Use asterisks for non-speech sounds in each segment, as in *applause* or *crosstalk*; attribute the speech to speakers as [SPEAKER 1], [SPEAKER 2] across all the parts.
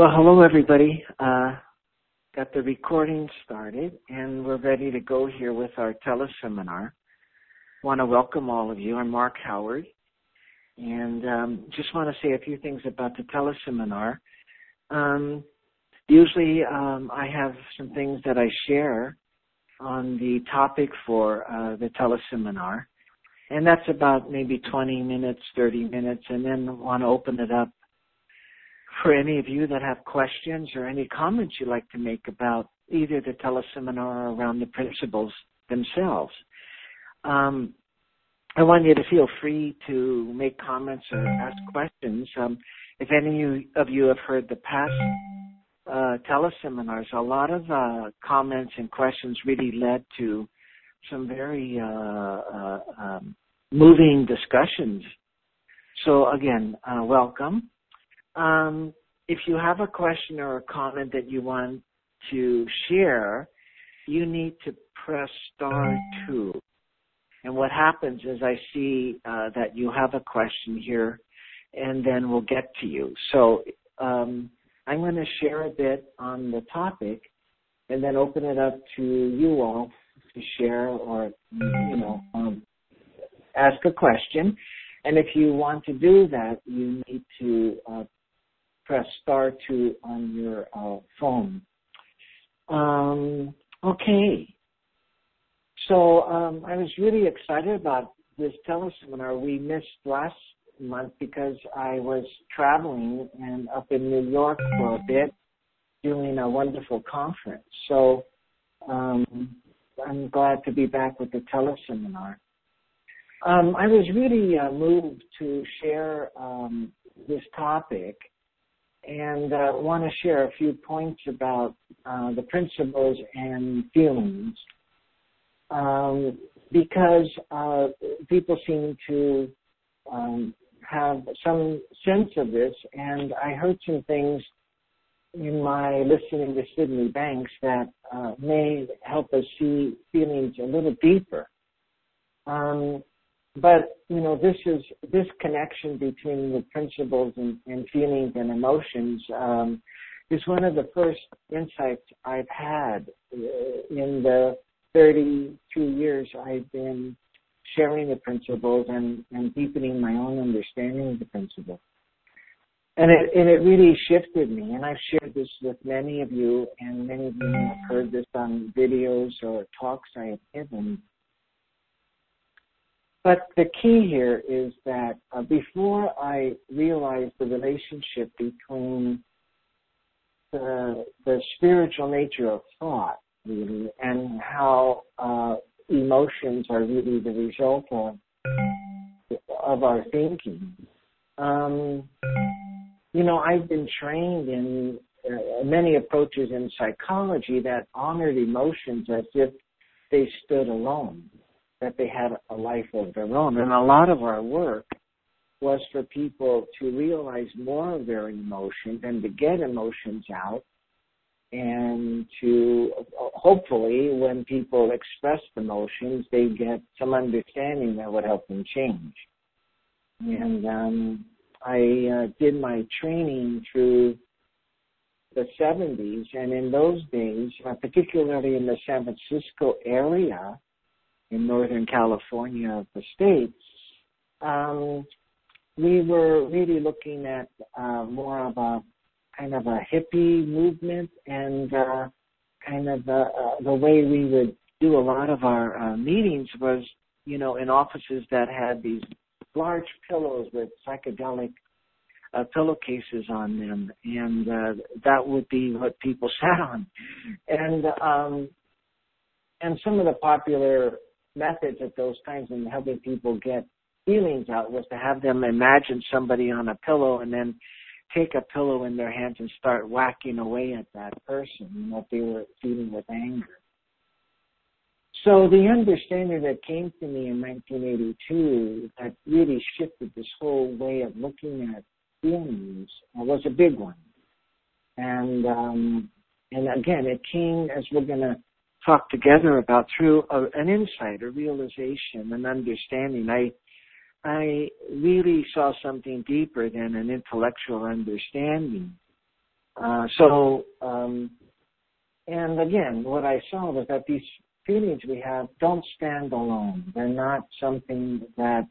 [SPEAKER 1] Well, hello everybody. Uh, got the recording started and we're ready to go here with our teleseminar. Want to welcome all of you. I'm Mark Howard and um, just want to say a few things about the teleseminar. Um, usually um, I have some things that I share on the topic for uh, the teleseminar and that's about maybe 20 minutes, 30 minutes and then want to open it up for any of you that have questions or any comments you'd like to make about either the teleseminar or around the principles themselves. Um, I want you to feel free to make comments or ask questions. Um, if any of you have heard the past uh, teleseminars, a lot of uh, comments and questions really led to some very uh, uh um, moving discussions. So again, uh, welcome. Um, if you have a question or a comment that you want to share, you need to press star two. And what happens is I see uh, that you have a question here, and then we'll get to you. So um, I'm going to share a bit on the topic, and then open it up to you all to share or you know um, ask a question. And if you want to do that, you need to uh, press star two on your uh, phone. Um, okay. So um, I was really excited about this teleseminar. We missed last month because I was traveling and up in New York for a bit doing a wonderful conference. So um, I'm glad to be back with the teleseminar. Um, I was really uh, moved to share um, this topic and uh, want to share a few points about uh, the principles and feelings um, because uh, people seem to um, have some sense of this, and I heard some things in my listening to Sydney Banks that uh, may help us see feelings a little deeper. Um, but you know this is this connection between the principles and, and feelings and emotions um, is one of the first insights I've had uh, in the 32 years I've been sharing the principles and, and deepening my own understanding of the principles. And it, and it really shifted me. And I've shared this with many of you, and many of you have heard this on videos or talks I have given. But the key here is that uh, before I realized the relationship between the, the spiritual nature of thought, really, and how uh, emotions are really the result of, of our thinking, um, you know, I've been trained in uh, many approaches in psychology that honored emotions as if they stood alone that they had a life of their own. And a lot of our work was for people to realize more of their emotions and to get emotions out and to hopefully when people express emotions they get some understanding that would help them change and um, i uh, did my training through the 70s and in those days uh, particularly in the san francisco area in Northern California of the States, um, we were really looking at uh, more of a kind of a hippie movement and uh, kind of uh, uh, the way we would do a lot of our uh, meetings was, you know, in offices that had these large pillows with psychedelic uh, pillowcases on them, and uh, that would be what people *laughs* sat on. And um, and some of the popular methods at those times in helping people get feelings out was to have them imagine somebody on a pillow and then take a pillow in their hands and start whacking away at that person that they were feeling with anger. So the understanding that came to me in 1982 that really shifted this whole way of looking at feelings was a big one. And um, and again, it came as we're going to talk together about through a, an insight, a realization, an understanding. I I really saw something deeper than an intellectual understanding Uh, so, um, and again, what I saw was that these feelings we have don't stand alone. They're not something that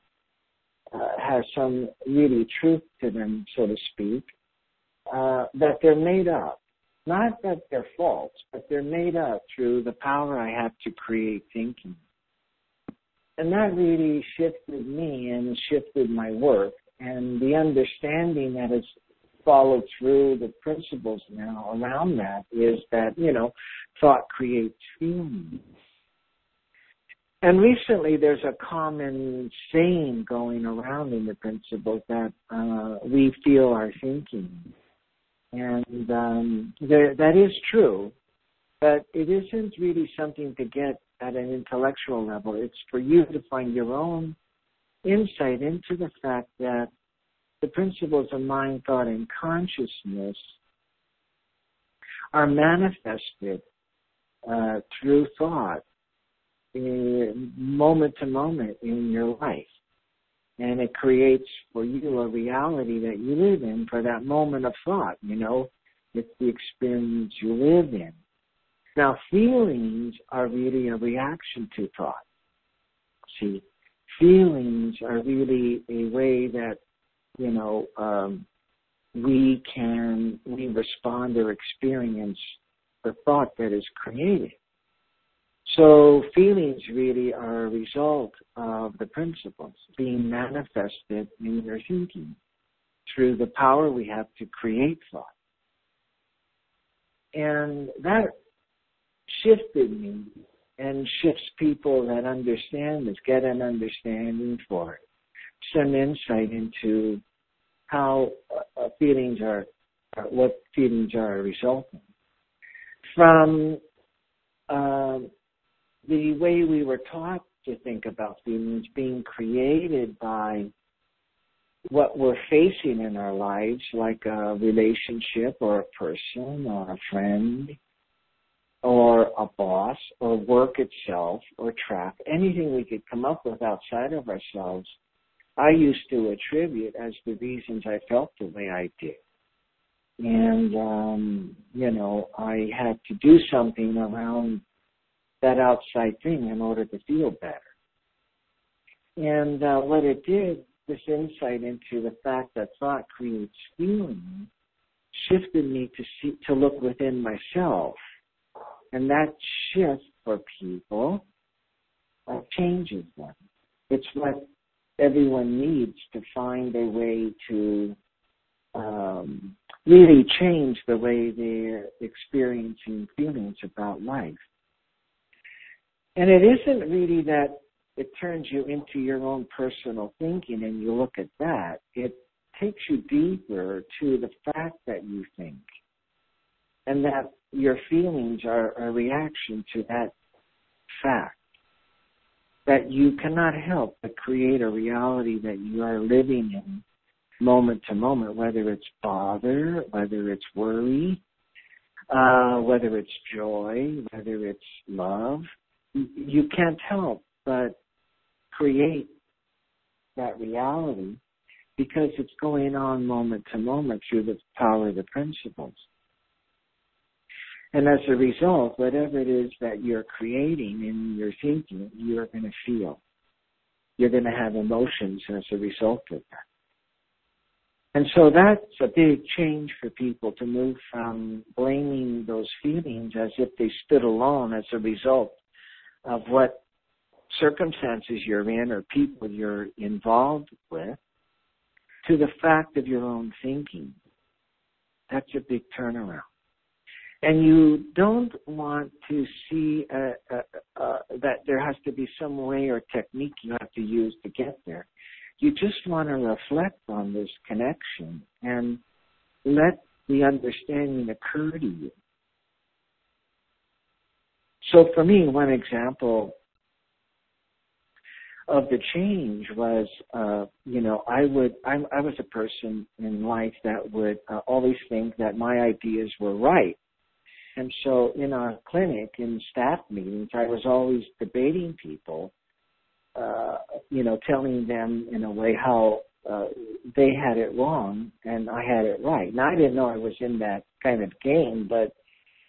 [SPEAKER 1] uh, has some really truth to them, so to speak. Uh, that they're made up. Not that they're false, but they're made up through the power I have to create thinking. And that really shifted me and shifted my work and the understanding that has followed through the principles now around that is that, you know, thought creates feeling. And recently there's a common saying going around in the principles that uh, we feel our thinking. And um, there, that is true, but it isn't really something to get at an intellectual level. It's for you to find your own insight into the fact that the principles of mind, thought, and consciousness are manifested uh, through thought, in moment to moment in your life. And it creates for you a reality that you live in for that moment of thought, you know. It's the experience you live in. Now, feelings are really a reaction to thought. See, feelings are really a way that you know, um, we can we respond or experience the thought that is created. So feelings really are a result of the principles being manifested in your thinking through the power we have to create thought. And that shifted me and shifts people that understand this, get an understanding for it, some insight into how uh, feelings are, uh, what feelings are resulting. From um, the way we were taught to think about feelings being created by what we're facing in our lives, like a relationship or a person or a friend or a boss or work itself or traffic, anything we could come up with outside of ourselves I used to attribute as the reasons I felt the way I did. And, um, you know, I had to do something around that outside thing in order to feel better. And uh, what it did, this insight into the fact that thought creates feeling, shifted me to see, to look within myself. And that shift for people uh, changes them. It's what everyone needs to find a way to um, really change the way they're experiencing feelings about life. And it isn't really that it turns you into your own personal thinking and you look at that. It takes you deeper to the fact that you think and that your feelings are a reaction to that fact that you cannot help but create a reality that you are living in moment to moment, whether it's bother, whether it's worry, uh, whether it's joy, whether it's love. You can't help but create that reality because it's going on moment to moment through the power of the principles. And as a result, whatever it is that you're creating in your thinking, you're going to feel. You're going to have emotions as a result of that. And so that's a big change for people to move from blaming those feelings as if they stood alone as a result of what circumstances you're in or people you're involved with to the fact of your own thinking. That's a big turnaround and you don't want to see uh, uh, uh, that there has to be some way or technique you have to use to get there. You just want to reflect on this connection and let the understanding occur to you. So for me, one example of the change was, uh, you know, I would, I'm, I was a person in life that would uh, always think that my ideas were right and so in our clinic, in staff meetings, I was always debating people, uh, you know, telling them in a way how uh, they had it wrong and I had it right. Now I didn't know I was in that kind of game, but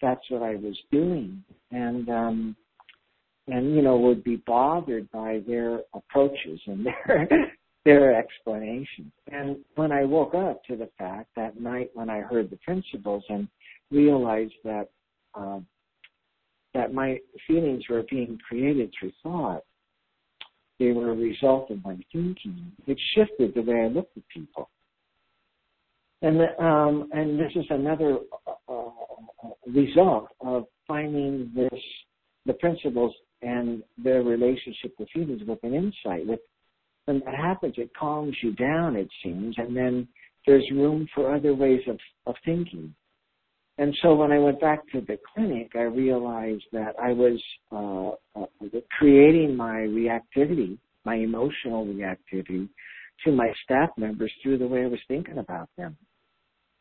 [SPEAKER 1] that's what I was doing. And um and you know would be bothered by their approaches and *laughs* their their explanations. And when I woke up to the fact that night when I heard the principles and realized that um, that my feelings were being created through thought, they were a result of my thinking. It shifted the way I looked at people. And um, and this is another uh, result of finding this the principles and their relationship with feelings with an insight. With when that happens, it calms you down, it seems, and then there's room for other ways of, of thinking. And so when I went back to the clinic, I realized that I was uh, uh, creating my reactivity, my emotional reactivity to my staff members through the way I was thinking about them.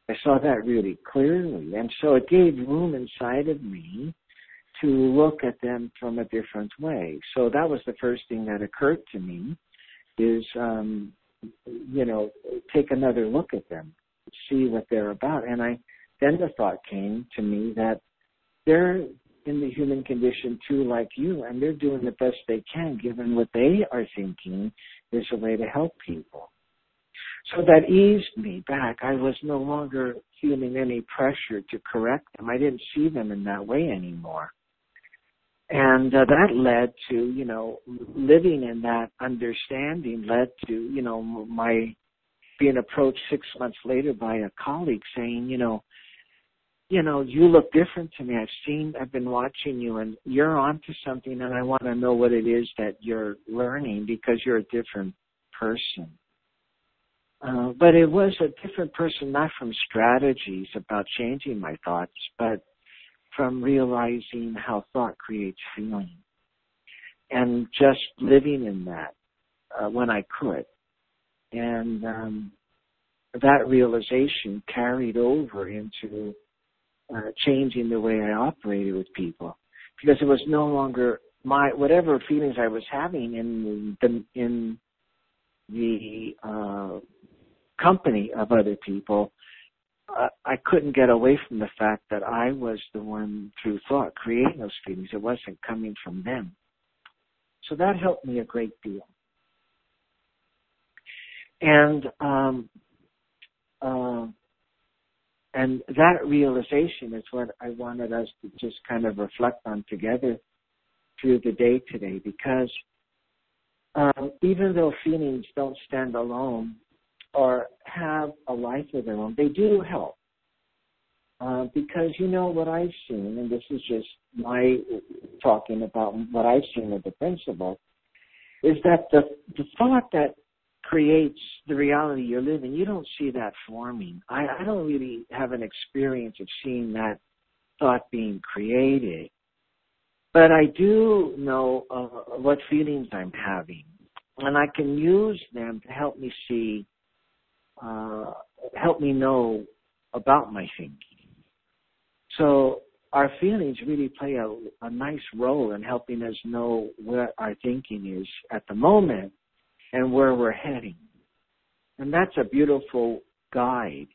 [SPEAKER 1] I saw that really clearly. And so it gave room inside of me to look at them from a different way. So that was the first thing that occurred to me is, um, you know, take another look at them, see what they're about. And I, then the thought came to me that they're in the human condition too, like you, and they're doing the best they can given what they are thinking is a way to help people. So that eased me back. I was no longer feeling any pressure to correct them. I didn't see them in that way anymore. And uh, that led to, you know, living in that understanding led to, you know, my being approached six months later by a colleague saying, you know, you know, you look different to me. I've seen, I've been watching you and you're onto something and I want to know what it is that you're learning because you're a different person. Uh, but it was a different person, not from strategies about changing my thoughts, but from realizing how thought creates feeling and just living in that uh, when I could. And um, that realization carried over into uh, changing the way I operated with people because it was no longer my whatever feelings I was having in the in the uh, company of other people. Uh, I couldn't get away from the fact that I was the one through thought creating those feelings. It wasn't coming from them. So that helped me a great deal. And um, uh, and that realization is what I wanted us to just kind of reflect on together through the day today because um, even though feelings don't stand alone or have a life of their own, they do help. Uh, because you know what I've seen, and this is just my talking about what I've seen of the principle, is that the the thought that creates the reality you're living, you don't see that forming. I, I don't really have an experience of seeing that thought being created. But I do know uh, what feelings I'm having. And I can use them to help me see, uh, help me know about my thinking. So our feelings really play a, a nice role in helping us know where our thinking is at the moment and where we're heading. And that's a beautiful guide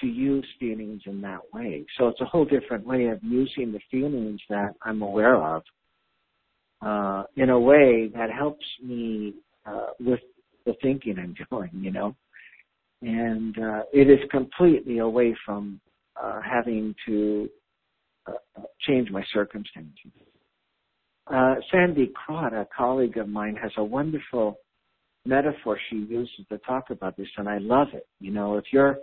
[SPEAKER 1] to use feelings in that way. So it's a whole different way of using the feelings that I'm aware of uh, in a way that helps me uh, with the thinking I'm *laughs* doing, you know. And uh, it is completely away from uh, having to uh, change my circumstances. Uh, Sandy Krot, a colleague of mine, has a wonderful metaphor she uses to talk about this, and I love it. You know, if you're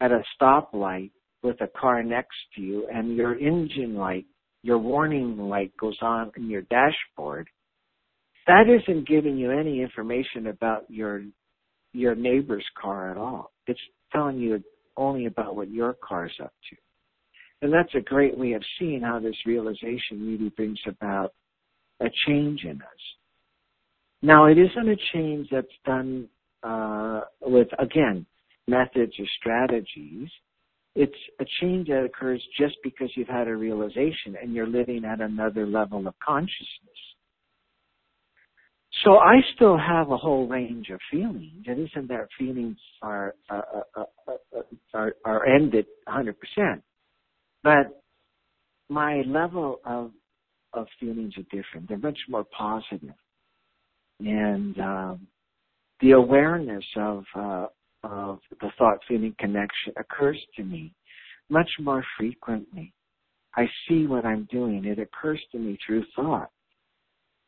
[SPEAKER 1] at a stoplight with a car next to you and your engine light, your warning light goes on in your dashboard, that isn't giving you any information about your your neighbor's car at all. It's telling you only about what your car's up to. And that's a great way of seeing how this realization really brings about a change in us. Now, it isn't a change that's done uh, with, again, methods or strategies. It's a change that occurs just because you've had a realization and you're living at another level of consciousness. So I still have a whole range of feelings. It isn't that feelings are uh, uh, uh, are, are ended 100%, but my level of of feelings are different. They're much more positive, and um, the awareness of uh, of the thought feeling connection occurs to me much more frequently. I see what I'm doing. It occurs to me through thought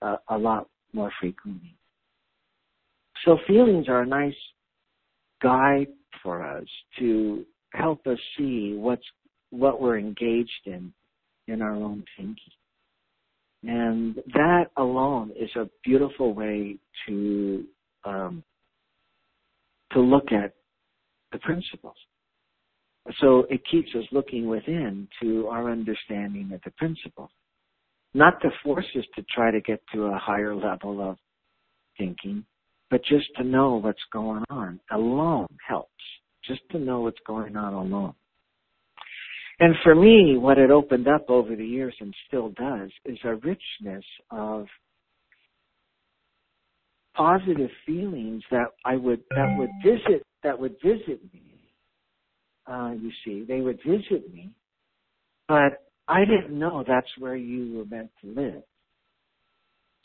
[SPEAKER 1] uh, a lot more frequently. So feelings are a nice guide for us to help us see what's what we're engaged in in our own thinking. And that alone is a beautiful way to um, to look at the principles. So it keeps us looking within to our understanding of the principle. Not to force us to try to get to a higher level of thinking, but just to know what's going on alone helps. Just to know what's going on alone. And for me, what it opened up over the years and still does is a richness of positive feelings that I would that would visit that would visit me. Uh, you see, they would visit me, but I didn't know that's where you were meant to live.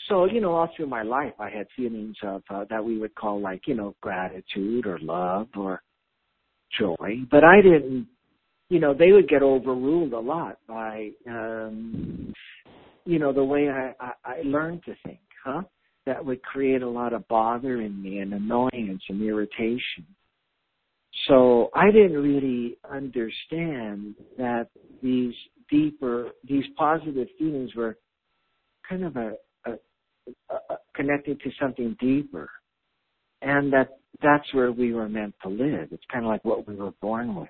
[SPEAKER 1] So you know, all through my life, I had feelings of uh, that we would call like you know gratitude or love or joy, but I didn't. You know, they would get overruled a lot by um, you know the way I, I, I learned to think, huh? that would create a lot of bother in me and annoyance and irritation. So I didn't really understand that these these positive feelings were kind of a, a, a connected to something deeper, and that that's where we were meant to live. It's kind of like what we were born with.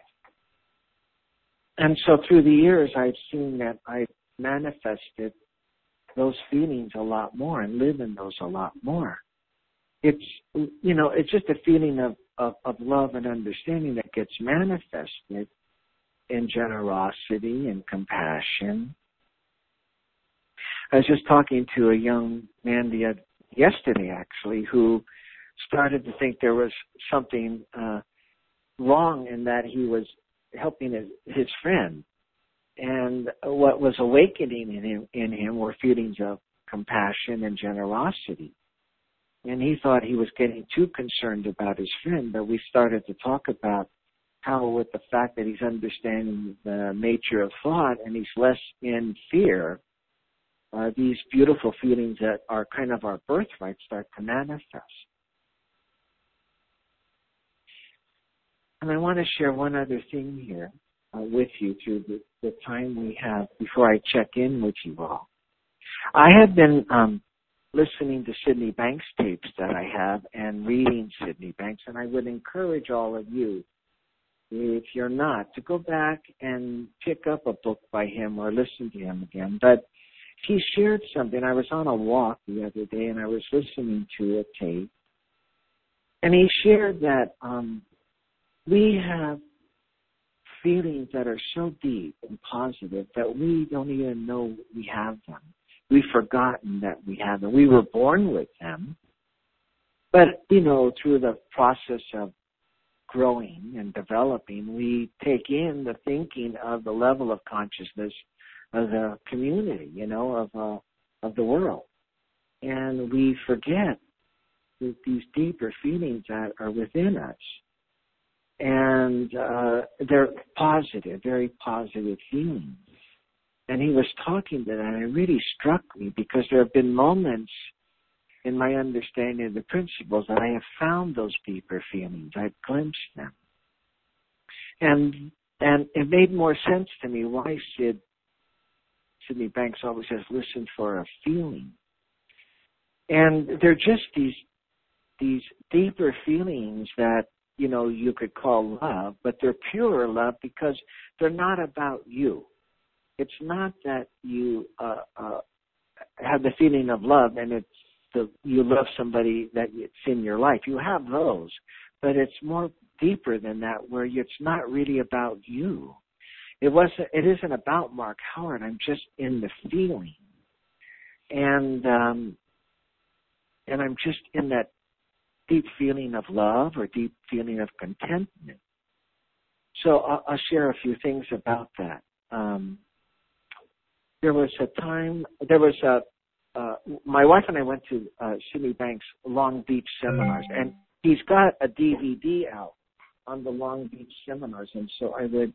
[SPEAKER 1] And so through the years, I've seen that I've manifested those feelings a lot more and live in those a lot more. It's, you know, it's just a feeling of, of, of love and understanding that gets manifested in generosity and compassion. I was just talking to a young man the yesterday actually who started to think there was something uh, wrong in that he was helping his, his friend and what was awakening in him, in him were feelings of compassion and generosity. And he thought he was getting too concerned about his friend, but we started to talk about how with the fact that he's understanding the nature of thought and he's less in fear, uh, these beautiful feelings that are kind of our birthright start to manifest. And I want to share one other thing here uh, with you through the, the time we have before I check in with you all. I have been um, listening to Sydney Banks tapes that I have and reading Sydney Banks, and I would encourage all of you, if you're not, to go back and pick up a book by him or listen to him again. But he shared something. I was on a walk the other day and I was listening to a tape, and he shared that um, we have feelings that are so deep and positive that we don't even know we have them. We've forgotten that we have them. We were born with them. But, you know, through the process of growing and developing, we take in the thinking of the level of consciousness of the community, you know, of, uh, of the world. And we forget these deeper feelings that are within us and uh, they're positive, very positive feelings. And he was talking to that, and it really struck me because there have been moments in my understanding of the principles that I have found those deeper feelings. I've glimpsed them, and and it made more sense to me why Sid Sydney Banks always says, "Listen for a feeling," and they're just these these deeper feelings that you know you could call love, but they're pure love because they're not about you. It's not that you uh, uh, have the feeling of love and it's the you love somebody that it's in your life. You have those, but it's more deeper than that, where it's not really about you. It wasn't. It isn't about Mark Howard. I'm just in the feeling, and um, and I'm just in that deep feeling of love or deep feeling of contentment. So I'll, I'll share a few things about that. Um, there was a time, there was a, uh, my wife and I went to uh, Sydney Banks Long Beach seminars, and he's got a DVD out on the Long Beach seminars, and so I would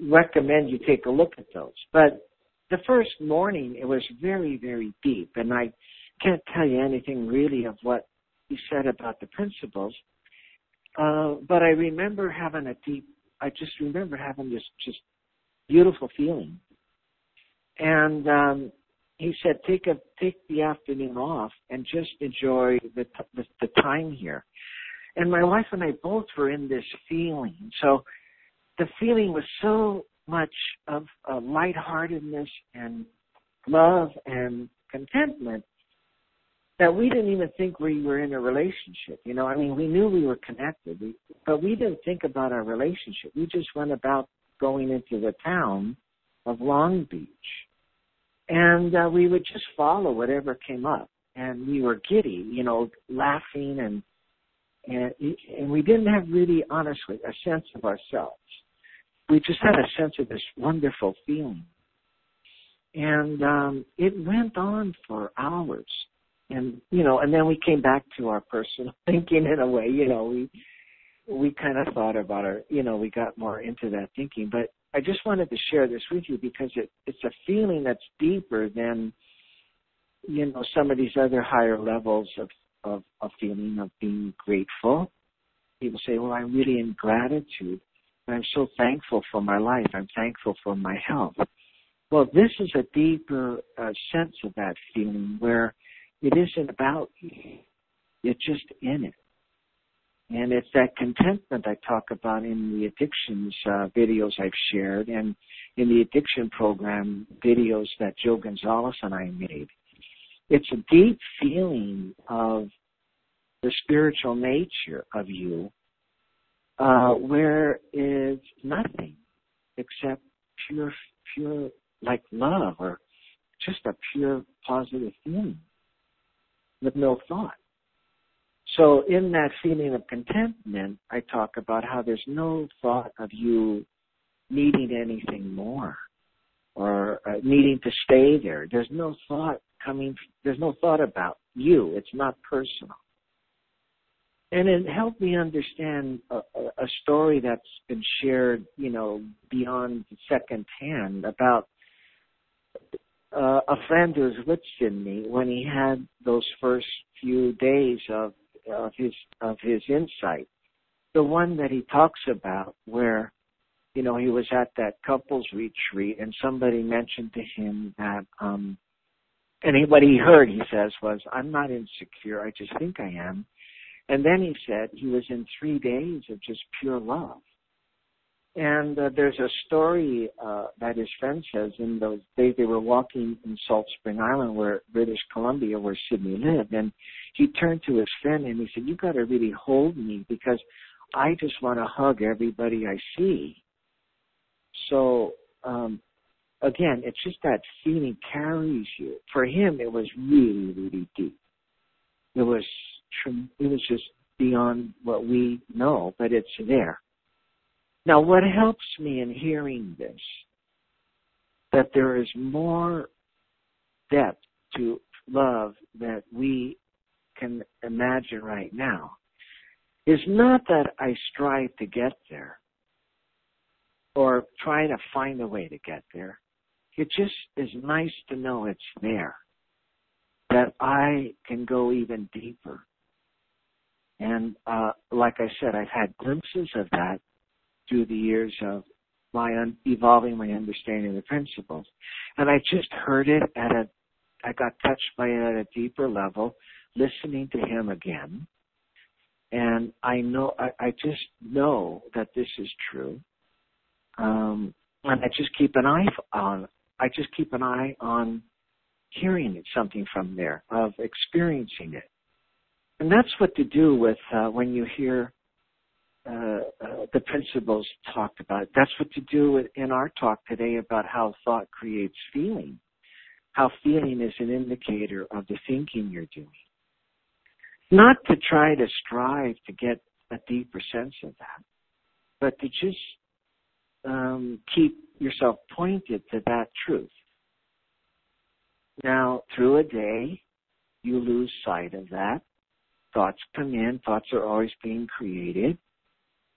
[SPEAKER 1] recommend you take a look at those. But the first morning, it was very, very deep, and I can't tell you anything really of what he said about the principles. Uh, but I remember having a deep, I just remember having this just beautiful feeling. And um, he said, take a take the afternoon off and just enjoy the, the the time here. And my wife and I both were in this feeling. So the feeling was so much of uh, lightheartedness and love and contentment that we didn't even think we were in a relationship. You know, I mean, we knew we were connected, we, but we didn't think about our relationship. We just went about going into the town of Long Beach, and uh, we would just follow whatever came up, and we were giddy, you know, laughing and and and we didn't have really, honestly, a sense of ourselves. We just had a sense of this wonderful feeling, and um, it went on for hours and you know, and then we came back to our personal *laughs* thinking in a way. You know, we we kind of thought about our, you know, we got more into that thinking. But I just wanted to share this with you because it it's a feeling that's deeper than you know some of these other higher levels of of a feeling of being grateful. People say, "Well, I'm really in gratitude. I'm so thankful for my life. I'm thankful for my health." Well, this is a deeper uh, sense of that feeling where it isn't about you. You're just in it. And it's that contentment I talk about in the addictions uh, videos I've shared and in the addiction program videos that Joe Gonzalez and I made. It's a deep feeling of the spiritual nature of you uh, where it's nothing except pure, pure, like love or just a pure positive feeling with no thought. So in that feeling of contentment, I talk about how there's no thought of you needing anything more or uh, needing to stay there. There's no thought coming, there's no thought about you. It's not personal. And it helped me understand a, a story that's been shared, you know, beyond second hand about uh, a friend who's with me when he had those first few days of of his of his insight. The one that he talks about where you know he was at that couples retreat and somebody mentioned to him that um and what he heard he says was I'm not insecure I just think I am and then he said he was in 3 days of just pure love and uh, there's a story uh, that his friend says in those days they were walking in Salt Spring Island, where British Columbia, where Sydney lived, and he turned to his friend and he said, "You got to really hold me because I just want to hug everybody I see." So um, again, it's just that feeling carries you. For him, it was really, really deep. It was it was just beyond what we know, but it's there. Now, what helps me in hearing this, that there is more depth to love that we can imagine right now, is not that I strive to get there or try to find a way to get there. It just is nice to know it's there, that I can go even deeper. And uh, like I said, I've had glimpses of that through the years of my un- evolving my understanding of the principles. And I just heard it at a, I got touched by it at a deeper level, listening to him again. And I know, I, I just know that this is true. Um, and I just keep an eye on, I just keep an eye on hearing something from there, of experiencing it. And that's what to do with uh, when you hear uh, uh, the principles talked about. That's what to do in our talk today about how thought creates feeling. How feeling is an indicator of the thinking you're doing. Not to try to strive to get a deeper sense of that, but to just um, keep yourself pointed to that truth. Now, through a day, you lose sight of that. Thoughts come in, thoughts are always being created.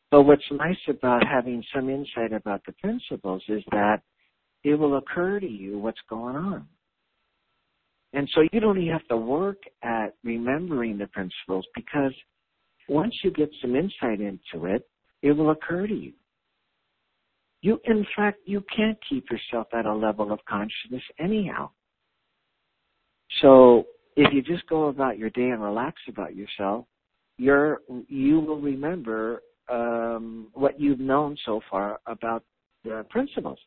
[SPEAKER 1] But what's nice about having some insight about the principles is that it will occur to you what's going on. And so you don't even have to work at remembering the principles because once you get some insight into it, it will occur to you. You, in fact, you can't keep yourself at a level of consciousness anyhow. So if you just go about your day and relax about yourself, you're, you will remember um, what you've known so far about the principles.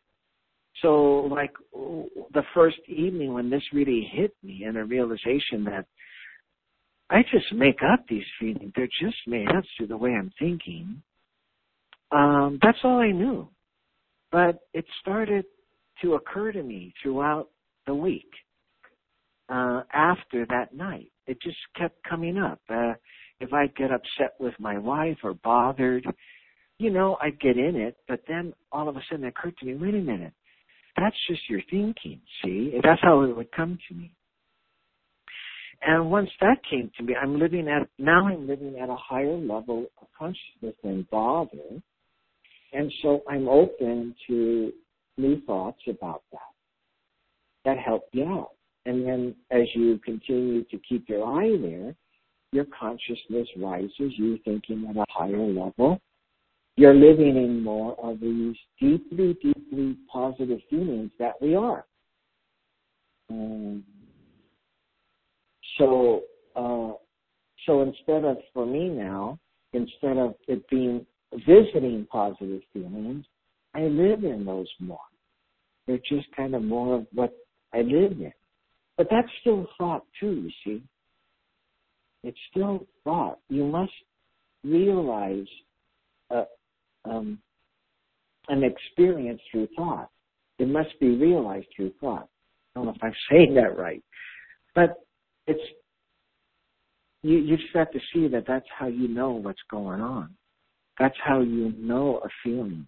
[SPEAKER 1] So, like the first evening when this really hit me, and a realization that I just make up these feelings; they're just made up through the way I'm thinking. Um, that's all I knew, but it started to occur to me throughout the week. Uh, after that night, it just kept coming up. Uh, if I'd get upset with my wife or bothered, you know, I'd get in it, but then all of a sudden it occurred to me, wait a minute, that's just your thinking, see? That's how it would come to me. And once that came to me, I'm living at, now I'm living at a higher level of consciousness than bother. And so I'm open to new thoughts about that. That helped me out. And then as you continue to keep your eye there, your consciousness rises, you're thinking at a higher level, you're living in more of these deeply, deeply positive feelings that we are. Um, so, uh, so instead of, for me now, instead of it being visiting positive feelings, I live in those more. They're just kind of more of what I live in. But that's still thought too, you see. It's still thought. You must realize uh, um, an experience through thought. It must be realized through thought. I don't know if I'm *laughs* saying that right, but it's you. You just have to see that that's how you know what's going on. That's how you know a feeling.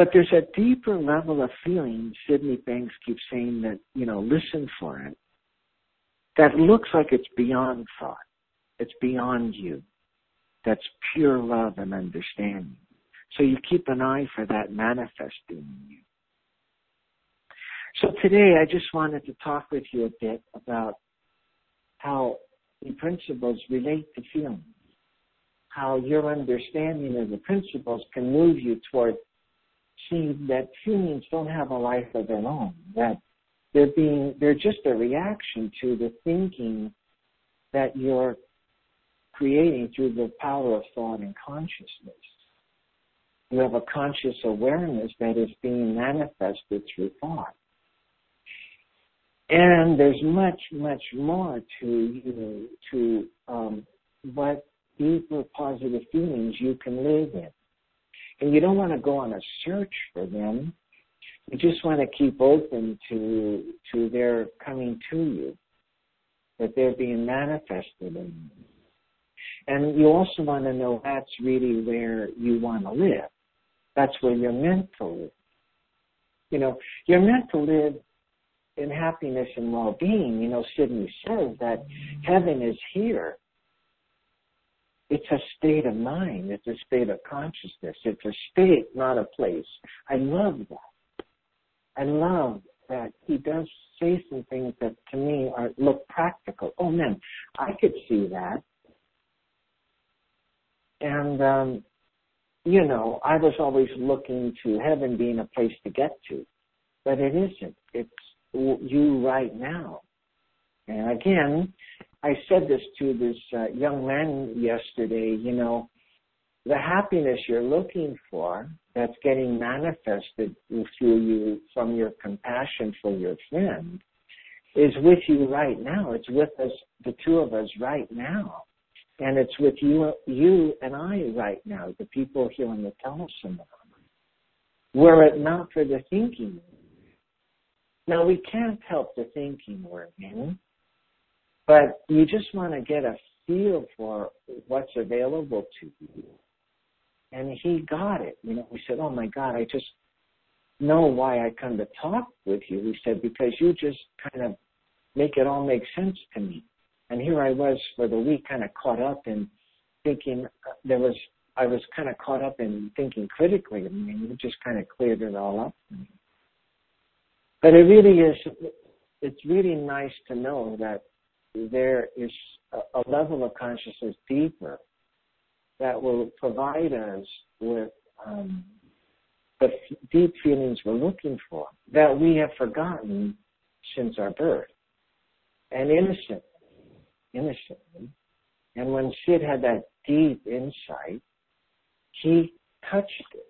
[SPEAKER 1] But there's a deeper level of feeling. Sydney Banks keeps saying that you know, listen for it. That looks like it's beyond thought. It's beyond you that's pure love and understanding. So you keep an eye for that manifesting in you. So today I just wanted to talk with you a bit about how the principles relate to feelings. How your understanding of the principles can move you toward seeing that feelings don't have a life of their own, that they're being, they're just a reaction to the thinking that you're creating through the power of thought and consciousness. You have a conscious awareness that is being manifested through thought. And there's much, much more to you, know, to um, what deeper positive feelings you can live in. And you don't want to go on a search for them. You just want to keep open to to their coming to you, that they're being manifested in you. And you also want to know that's really where you want to live. That's where you're meant to live. You know, you're meant to live in happiness and well-being. You know, Sydney says that heaven is here. It's a state of mind. It's a state of consciousness. It's a state, not a place. I love that. I love that he does say some things that to me are look practical. Oh man, I could see that. And, um, you know, I was always looking to heaven being a place to get to, but it isn't. It's you right now. And again, I said this to this uh, young man yesterday, you know, the happiness you're looking for that's getting manifested through you from your compassion for your friend is with you right now. It's with us, the two of us right now. And it's with you, you and I right now, the people here on the telephone. Were it not for the thinking. Now we can't help the thinking we're in, but you just want to get a feel for what's available to you. And he got it. You know, we said, Oh my God, I just know why I come to talk with you. We said, Because you just kind of make it all make sense to me. And here I was for the week kind of caught up in thinking uh, there was I was kind of caught up in thinking critically me, and you just kind of cleared it all up. But it really is, it's really nice to know that there is a, level of consciousness deeper that will provide us with um, the f- deep feelings we're looking for that we have forgotten since our birth. And innocently, innocently. And when Syd had that deep insight, he touched it.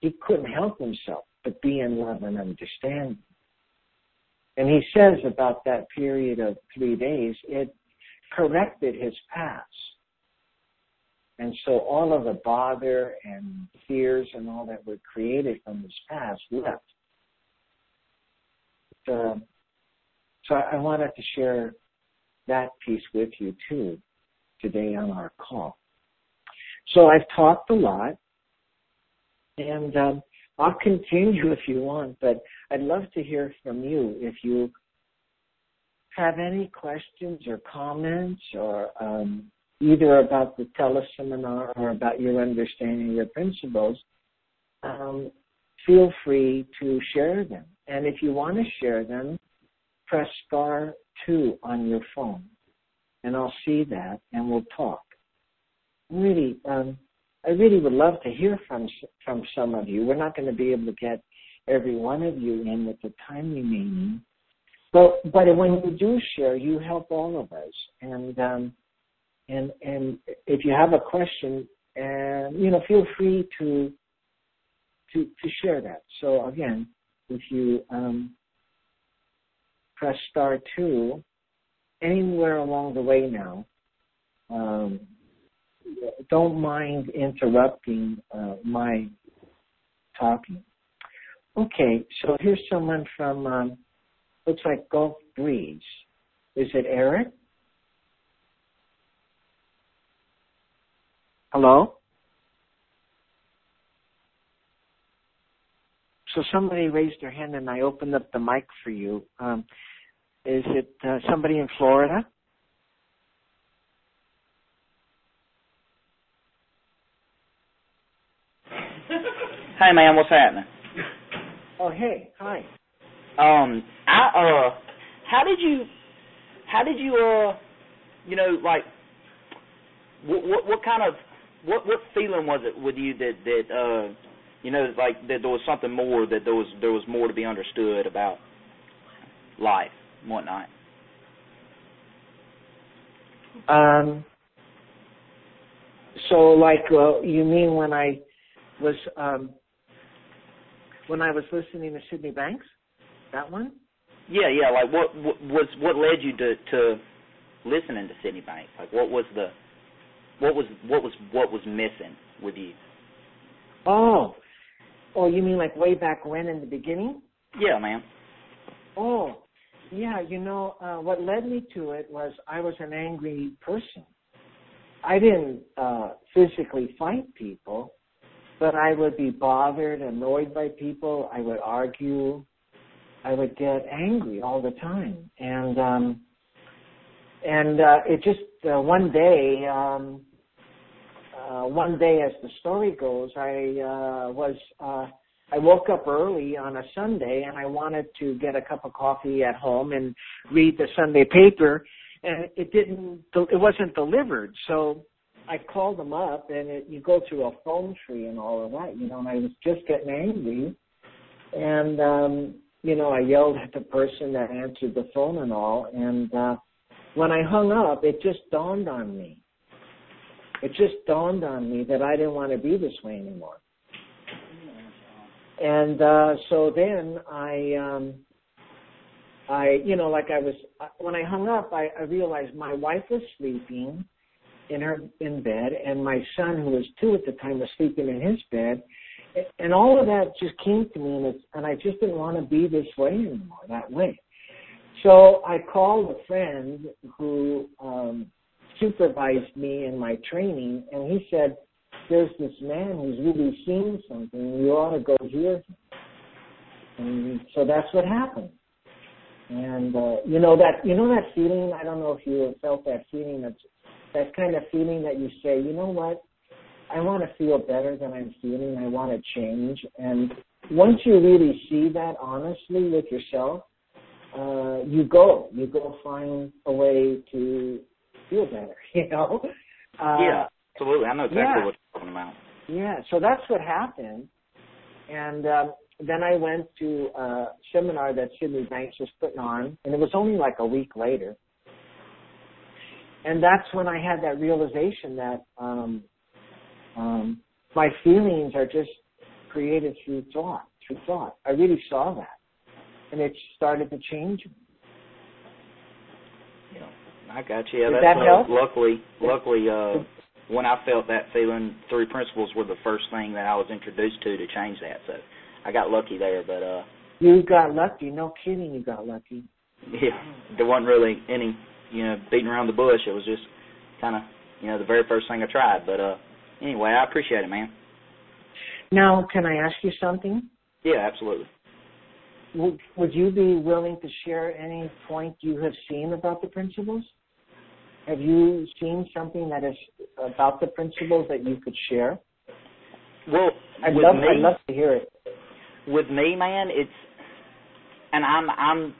[SPEAKER 1] He couldn't help himself but be in love and understanding. And he says about that period of three days, it corrected his past. And so all of the bother and fears and all that were created from his past left. So, so I wanted to share that piece with you too today on our call. So I've talked a lot, and um, I'll continue if you want, but I'd love to hear from you if you have any questions or comments or um, either about the teleseminar or about your understanding of the principles, um, feel free to share them. And if you want to share them, press star two on your phone, and I'll see that, and we'll talk. Really, um, I really would love to hear from from some of you. We're not going to be able to get every one of you in with the time remaining, but but when you do share, you help all of us. And um, and and if you have a question, and you know, feel free to to to share that. So again, if you um, press star two anywhere along the way now. Um, don't mind interrupting uh, my talking. Okay, so here's someone from um, looks like Gulf Breeze. Is it Eric? Hello? So somebody raised their hand and I opened up the mic for you. Um, is it uh, somebody in Florida?
[SPEAKER 2] Hey man, what's happening?
[SPEAKER 1] Oh hey, hi.
[SPEAKER 2] Um, I uh, how did you, how did you uh, you know, like, what what, what kind of, what what feeling was it with you that that uh, you know, like that there was something more that there was there was more to be understood about life and whatnot.
[SPEAKER 1] Um. So, like, uh, you mean when I was um when I was listening to Sydney Banks? That one?
[SPEAKER 2] Yeah, yeah. Like, what, what was what led you to to listening to Sydney Banks? Like, what was the what was what was what was missing with you?
[SPEAKER 1] Oh, oh, you mean like way back when in the beginning?
[SPEAKER 2] Yeah, man.
[SPEAKER 1] Oh, yeah. You know, uh, what led me to it was I was an angry person. I didn't uh, physically fight people, but I would be bothered, annoyed by people. I would argue. I would get angry all the time, and um, and uh, it just uh, one day, um, uh, one day, as the story goes, I uh, was uh, I woke up early on a Sunday, and I wanted to get a cup of coffee at home and read the Sunday paper, and it didn't. It wasn't delivered, so I called them up, and it, you go through a phone tree and all of that, you know. And I was just getting angry, and um, you know, I yelled at the person that answered the phone and all. And uh, when I hung up, it just dawned on me. It just dawned on me that I didn't want to be this way anymore. And uh, so then I, um, I, you know, like I was when I hung up, I, I realized my wife was sleeping in her in bed, and my son, who was two at the time, was sleeping in his bed, and all of that just came to me, and it's, and I just didn't want to be this way anymore, that way. So I called a friend who um, supervised me in my training, and he said, "There's this man who's really seeing something. You ought to go him." And so that's what happened. And uh, you know that you know that feeling. I don't know if you felt that feeling. That's that kind of feeling that you say, you know what, I want to feel better than I'm feeling. I want to change. And once you really see that honestly with yourself, uh, you go. You go find a way to feel better. *laughs* You know.
[SPEAKER 2] Uh, yeah, absolutely. I know exactly yeah. what you're talking about.
[SPEAKER 1] Yeah. So that's what happened. And um, then I went to a seminar that Sydney Banks was putting on, and it was only like a week later. And that's when I had that realization that um, um, my feelings are just created through thought, through thought. I really saw that, and it started to change me.
[SPEAKER 2] Yeah, I got you. Yeah,
[SPEAKER 1] Did
[SPEAKER 2] that's
[SPEAKER 1] that help?
[SPEAKER 2] luckily, luckily, uh, when I felt that feeling, three principles were the first thing that I was introduced to to change that. So I got lucky there, but uh
[SPEAKER 1] you got lucky. No kidding, you got lucky. *laughs*
[SPEAKER 2] Yeah, there wasn't really any, you know, beating around the bush. It was just kind of, you know, the very first thing I tried. But uh anyway, I appreciate it, man.
[SPEAKER 1] Now, can I ask you something?
[SPEAKER 2] Yeah, absolutely.
[SPEAKER 1] Would Would you be willing to share any point you have seen about the principles? Have you seen something that is about the principles that you could share?
[SPEAKER 2] Well,
[SPEAKER 1] I'd love me, I'd love to hear it
[SPEAKER 2] with me, man, it's and I'm I'm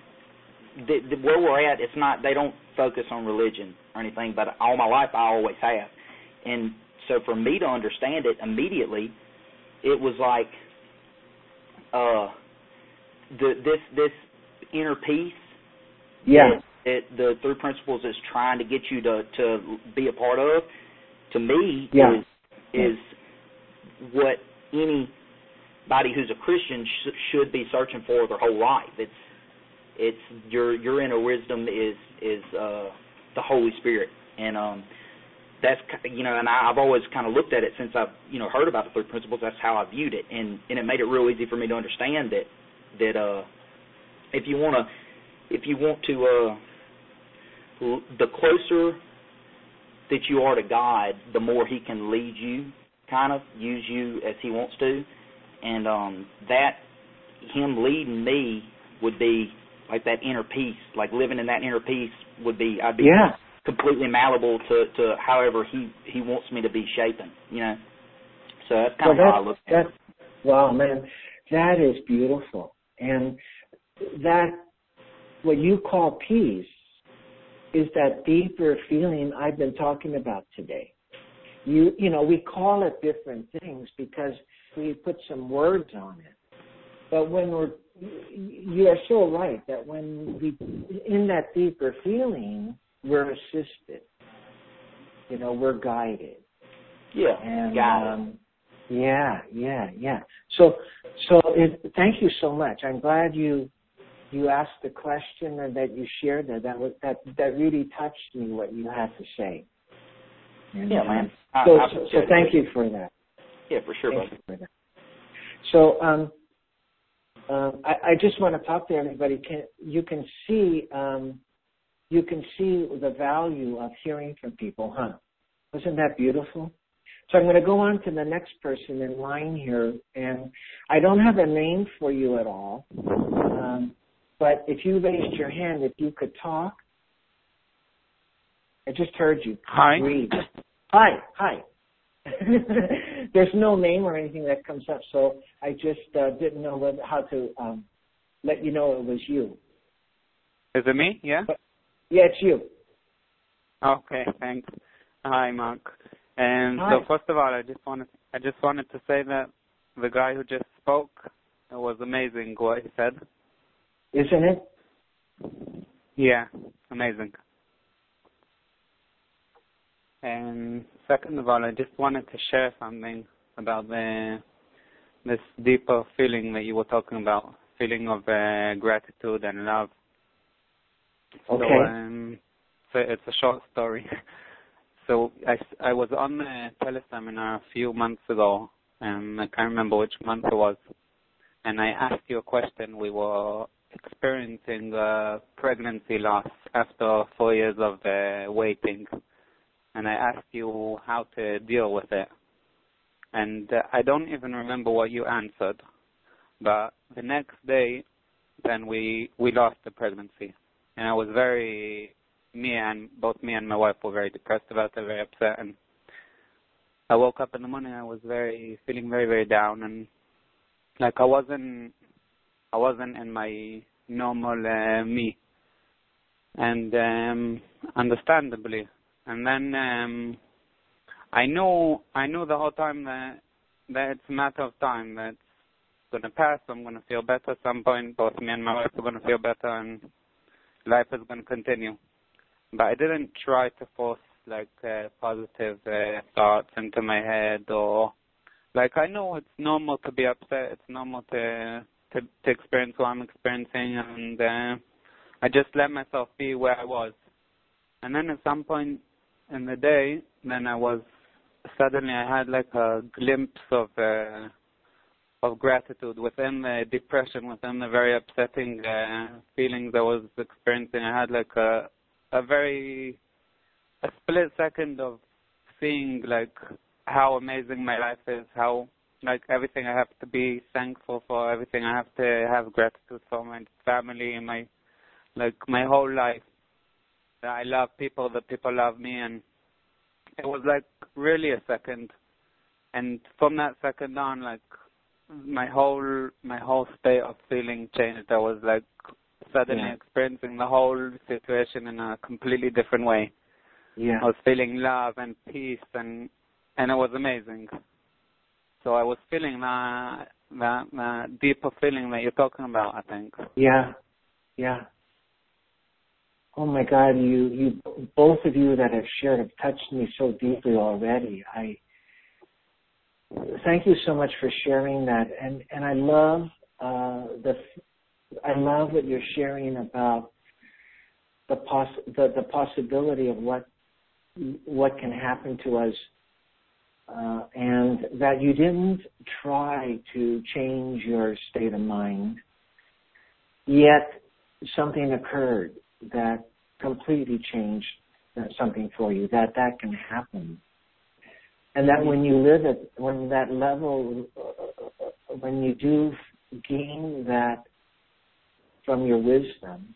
[SPEAKER 2] the, the, where we're at. It's not they don't focus on religion or anything, but all my life I always have, and so for me to understand it immediately, it was like uh the this this inner peace.
[SPEAKER 1] Yeah.
[SPEAKER 2] That, the three principles is trying to get you to to be a part of. To me,
[SPEAKER 1] yeah.
[SPEAKER 2] is is what any anybody who's a Christian sh- should be searching for their whole life. It's it's your your inner wisdom is is uh, the Holy Spirit, and um, that's you know, and I've always kind of looked at it since I've you know heard about the three principles. That's how I viewed it, and and it made it real easy for me to understand that that uh, if you want to if you want to uh, the closer that you are to God, the more He can lead you, kind of use you as He wants to and um that him leading me would be like that inner peace, like living in that inner peace would be I'd be
[SPEAKER 1] yeah.
[SPEAKER 2] completely malleable to to however he he wants me to be shaping, you know. So that's kind
[SPEAKER 1] well,
[SPEAKER 2] of how I look at
[SPEAKER 1] it. Wow, man, that is beautiful, and that what you call peace is that deeper feeling I've been talking about today. You you know we call it different things because we put some words on it. But when we're, you are so right that when we, in that deeper feeling, we're assisted. You know, we're guided.
[SPEAKER 2] Yeah,
[SPEAKER 1] and,
[SPEAKER 2] got
[SPEAKER 1] um, Yeah, yeah, yeah. So, so it, thank you so much. I'm glad you you asked the question and that you shared that. That was that that really touched me. What you had to say.
[SPEAKER 2] And, yeah, man.
[SPEAKER 1] So,
[SPEAKER 2] I, I
[SPEAKER 1] so, so thank you for that.
[SPEAKER 2] Yeah, for sure,
[SPEAKER 1] buddy. So um, um, I, I, just want to talk to everybody. Can, you can see um, you can see the value of hearing from people, huh? Wasn't that beautiful? So I'm going to go on to the next person in line here, and I don't have a name for you at all. Um, but if you raised your hand, if you could talk, I just heard you.
[SPEAKER 3] Hi.
[SPEAKER 1] Read. Hi. Hi. *laughs* There's no name or anything that comes up, so I just uh, didn't know whether, how to um, let you know it was you.
[SPEAKER 3] Is it me? Yeah.
[SPEAKER 1] But, yeah, it's you.
[SPEAKER 3] Okay, thanks. Hi, Mark. And
[SPEAKER 1] Hi.
[SPEAKER 3] so first of all, I just wanted I just wanted to say that the guy who just spoke it was amazing what he said.
[SPEAKER 1] Isn't it?
[SPEAKER 3] Yeah, amazing. And second of all, I just wanted to share something about the this deeper feeling that you were talking about, feeling of uh, gratitude and love.
[SPEAKER 1] Okay.
[SPEAKER 3] So, um, so it's a short story. *laughs* so I, I was on a teleseminar a few months ago, and I can't remember which month it was, and I asked you a question. We were experiencing uh, pregnancy loss after four years of uh, waiting and I asked you how to deal with it. And uh, I don't even remember what you answered, but the next day, then we we lost the pregnancy, and I was very me and both me and my wife were very depressed about it, very upset, and I woke up in the morning. I was very feeling very very down, and like I wasn't I wasn't in my normal uh, me, and um, understandably, and then um, I know I know the whole time that that it's a matter of time that it's gonna pass. I'm gonna feel better at some point. Both me and my wife are gonna feel better, and life is gonna continue. But I didn't try to force like uh, positive uh, thoughts into my head, or like I know it's normal to be upset. It's normal to to, to experience what I'm experiencing, and uh, I just let myself be where I was. And then at some point in the day, then I was suddenly I had like a glimpse of uh, of gratitude within the depression, within the very upsetting uh, feelings I was experiencing. I had like a a very a split second of seeing like how amazing my life is, how like everything I have to be thankful for, everything I have to have gratitude for my family and my like my whole life. I love people, that people love me, and it was like really a second. And from that second on, like my whole my whole state of feeling changed. I was like suddenly yeah. experiencing the whole situation in a completely different way.
[SPEAKER 1] Yeah.
[SPEAKER 3] I was feeling love and peace and and it was amazing. So I was feeling that that, that deeper feeling that you're talking about, I think.
[SPEAKER 1] Yeah. Yeah. Oh my God, you, you, both of you that have shared have touched me so deeply already. I, thank you so much for sharing that. And, and I love, uh, the, I love what you're sharing about the poss, the, the possibility of what, what can happen to us. Uh, and that you didn't try to change your state of mind, yet something occurred that completely change something for you, that that can happen. And that when you live at, when that level, when you do gain that from your wisdom,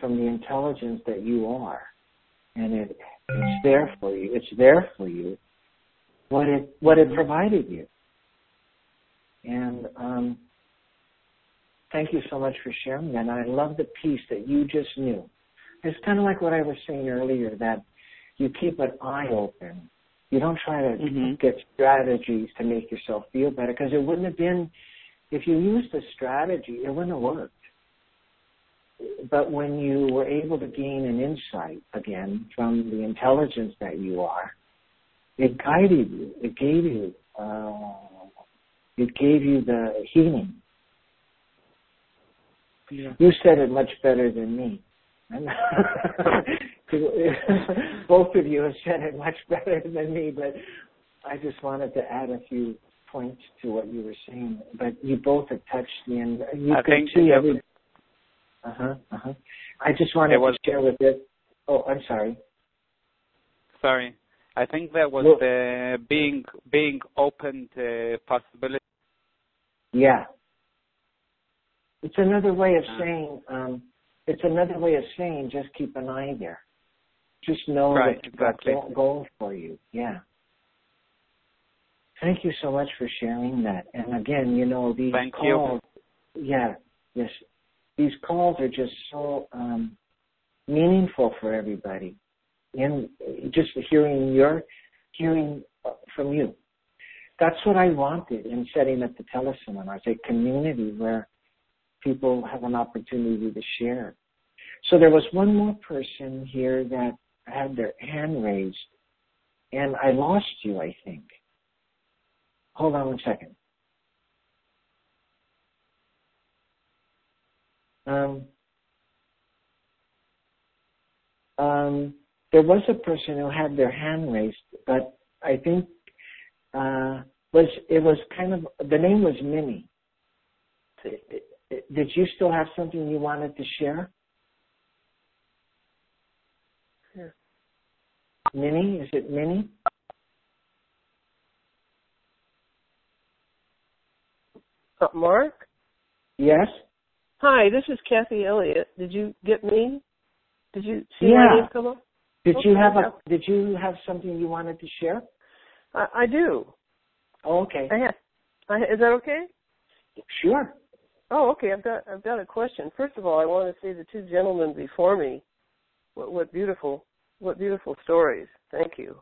[SPEAKER 1] from the intelligence that you are, and it, it's there for you, it's there for you, what it, what it provided you. And, um, Thank you so much for sharing that. And I love the piece that you just knew. It's kind of like what I was saying earlier that you keep an eye open. You don't try to mm-hmm. get strategies to make yourself feel better because it wouldn't have been, if you used a strategy, it wouldn't have worked. But when you were able to gain an insight again from the intelligence that you are, it guided you. It gave you, uh, it gave you the healing yeah. You said it much better than me. *laughs* Both of you have said it much better than me, but I just wanted to add a few points to what you were saying. But you both have touched me, and you
[SPEAKER 3] I
[SPEAKER 1] can see every. Uh huh. Uh huh. I just wanted was, to share with it. Oh, I'm sorry.
[SPEAKER 3] Sorry, I think that was well, the being being open to possibility.
[SPEAKER 1] Yeah, it's another way of saying, um, it's another way of saying just keep an eye there. Just know
[SPEAKER 3] right,
[SPEAKER 1] that
[SPEAKER 3] exactly.
[SPEAKER 1] that's going for you. Yeah. Thank you so much for sharing that. And again, you know, these
[SPEAKER 3] Thank
[SPEAKER 1] calls,
[SPEAKER 3] you.
[SPEAKER 1] yeah, yes, these calls are just so um, meaningful for everybody. And just hearing your, hearing from you. That's what I wanted in setting up the teleseminars, a community where people have an opportunity to share. So there was one more person here that had their hand raised, and I lost you, I think. Hold on one second. Um, um, there was a person who had their hand raised, but I think uh, was it was kind of the name was Minnie did you still have something you wanted to share? Minnie? Is it Minnie?
[SPEAKER 4] Uh, Mark?
[SPEAKER 1] Yes.
[SPEAKER 4] Hi, this is Kathy Elliott. Did you get me? Did you see
[SPEAKER 1] Yeah.
[SPEAKER 4] my name come up?
[SPEAKER 1] Did
[SPEAKER 4] Okay,
[SPEAKER 1] you have a Did you have something you wanted to share?
[SPEAKER 4] I, I do.
[SPEAKER 1] Oh, okay.
[SPEAKER 4] I have. I, is that okay?
[SPEAKER 1] Sure.
[SPEAKER 4] Oh, okay. I've got I've got a question. First of all, I want to say the two gentlemen before me. What, what beautiful what beautiful stories. Thank you.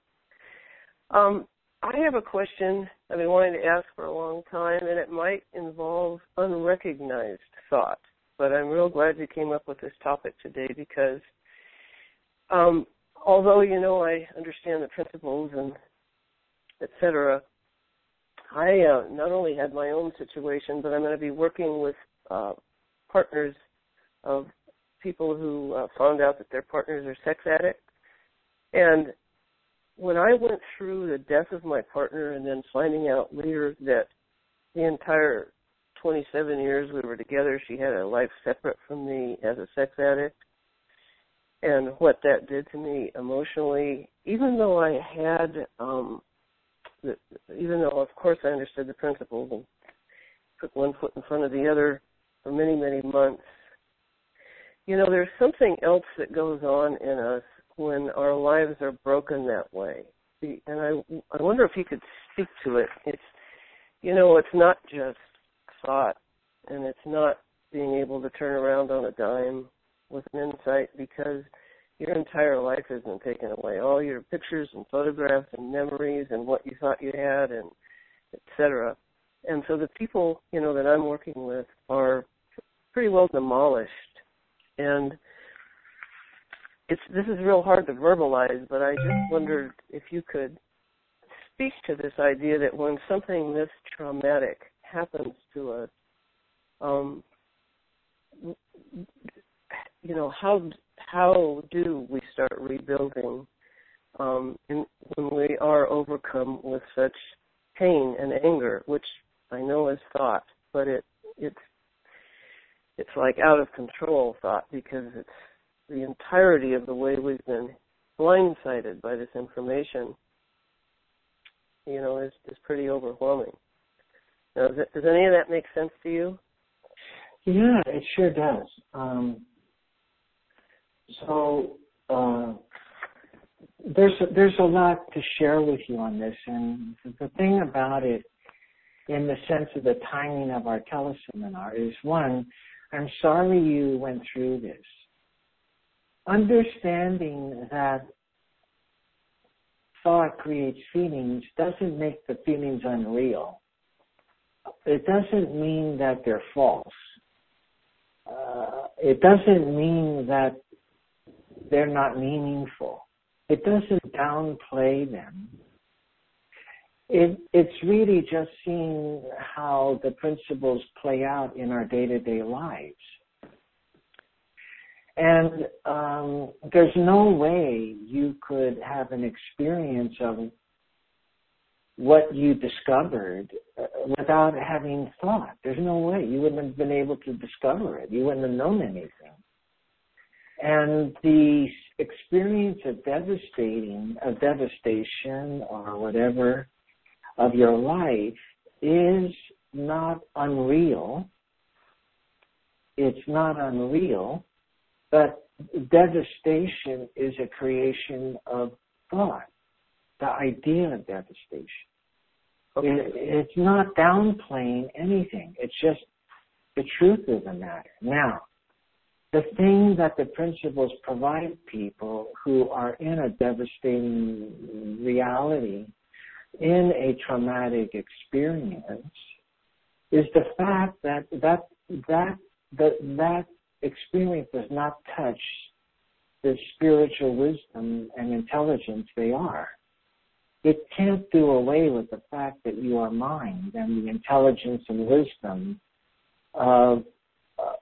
[SPEAKER 4] Um, I have a question I've been wanting to ask for a long time, and it might involve unrecognized thought. But I'm real glad you came up with this topic today because, um, although you know I understand the principles and et cetera, I uh, not only had my own situation, but I'm going to be working with uh, partners of people who uh, found out that their partners are sex addicts. And when I went through the death of my partner and then finding out later that the entire 27 years we were together, she had a life separate from me as a sex addict, and what that did to me emotionally, even though I had um, that even though of course I understood the principles and put one foot in front of the other for many, many months, you know, there's something else that goes on in us when our lives are broken that way. And I I wonder if you could speak to it. It's you know, it's not just thought and it's not being able to turn around on a dime with an insight because your entire life has been taken away. All your pictures and photographs and memories and what you thought you had and et cetera. And so the people, you know, that I'm working with are pretty well demolished. And it's this is real hard to verbalize, but I just wondered if you could speak to this idea that when something this traumatic happens to us, um, you know, how how do we start rebuilding um, in, when we are overcome with such pain and anger, which I know is thought, but it it's it's like out of control thought because it's the entirety of the way we've been blindsided by this information. You know, is is pretty overwhelming. Now, does, it, does any of that make sense to you?
[SPEAKER 1] Yeah, it sure does. Um, so uh, there's a, there's a lot to share with you on this, and the thing about it, in the sense of the timing of our teleseminar, is one, I'm sorry you went through this. Understanding that thought creates feelings doesn't make the feelings unreal. It doesn't mean that they're false. Uh, it doesn't mean that they're not meaningful. It doesn't downplay them. It, it's really just seeing how the principles play out in our day-to-day lives. And um, there's no way you could have an experience of what you discovered uh, without having thought. There's no way. You wouldn't have been able to discover it. You wouldn't have known anything. And the experience of devastating, of devastation or whatever of your life is not unreal. It's not unreal, but devastation is a creation of thought, the idea of devastation.
[SPEAKER 4] Okay.
[SPEAKER 1] It, it's not downplaying anything. It's just the truth of the matter. Now, the thing that the principles provide people who are in a devastating reality, in a traumatic experience, is the fact that that that that, that experience does not touch the spiritual wisdom and intelligence they are. It can't do away with the fact that you are mind and the intelligence and wisdom of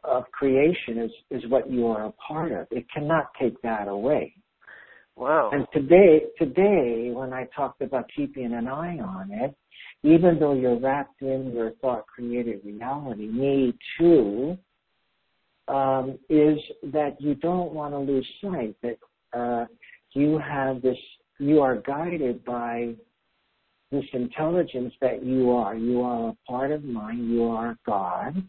[SPEAKER 1] of creation is is what you are a part of. It cannot take that away.
[SPEAKER 4] Wow.
[SPEAKER 1] And today, today, when I talked about keeping an eye on it, even though you're wrapped in your thought-created reality, me too, um, is that you don't want to lose sight that uh, you have this you are guided by this intelligence that you are. You are a part of mind. You are God.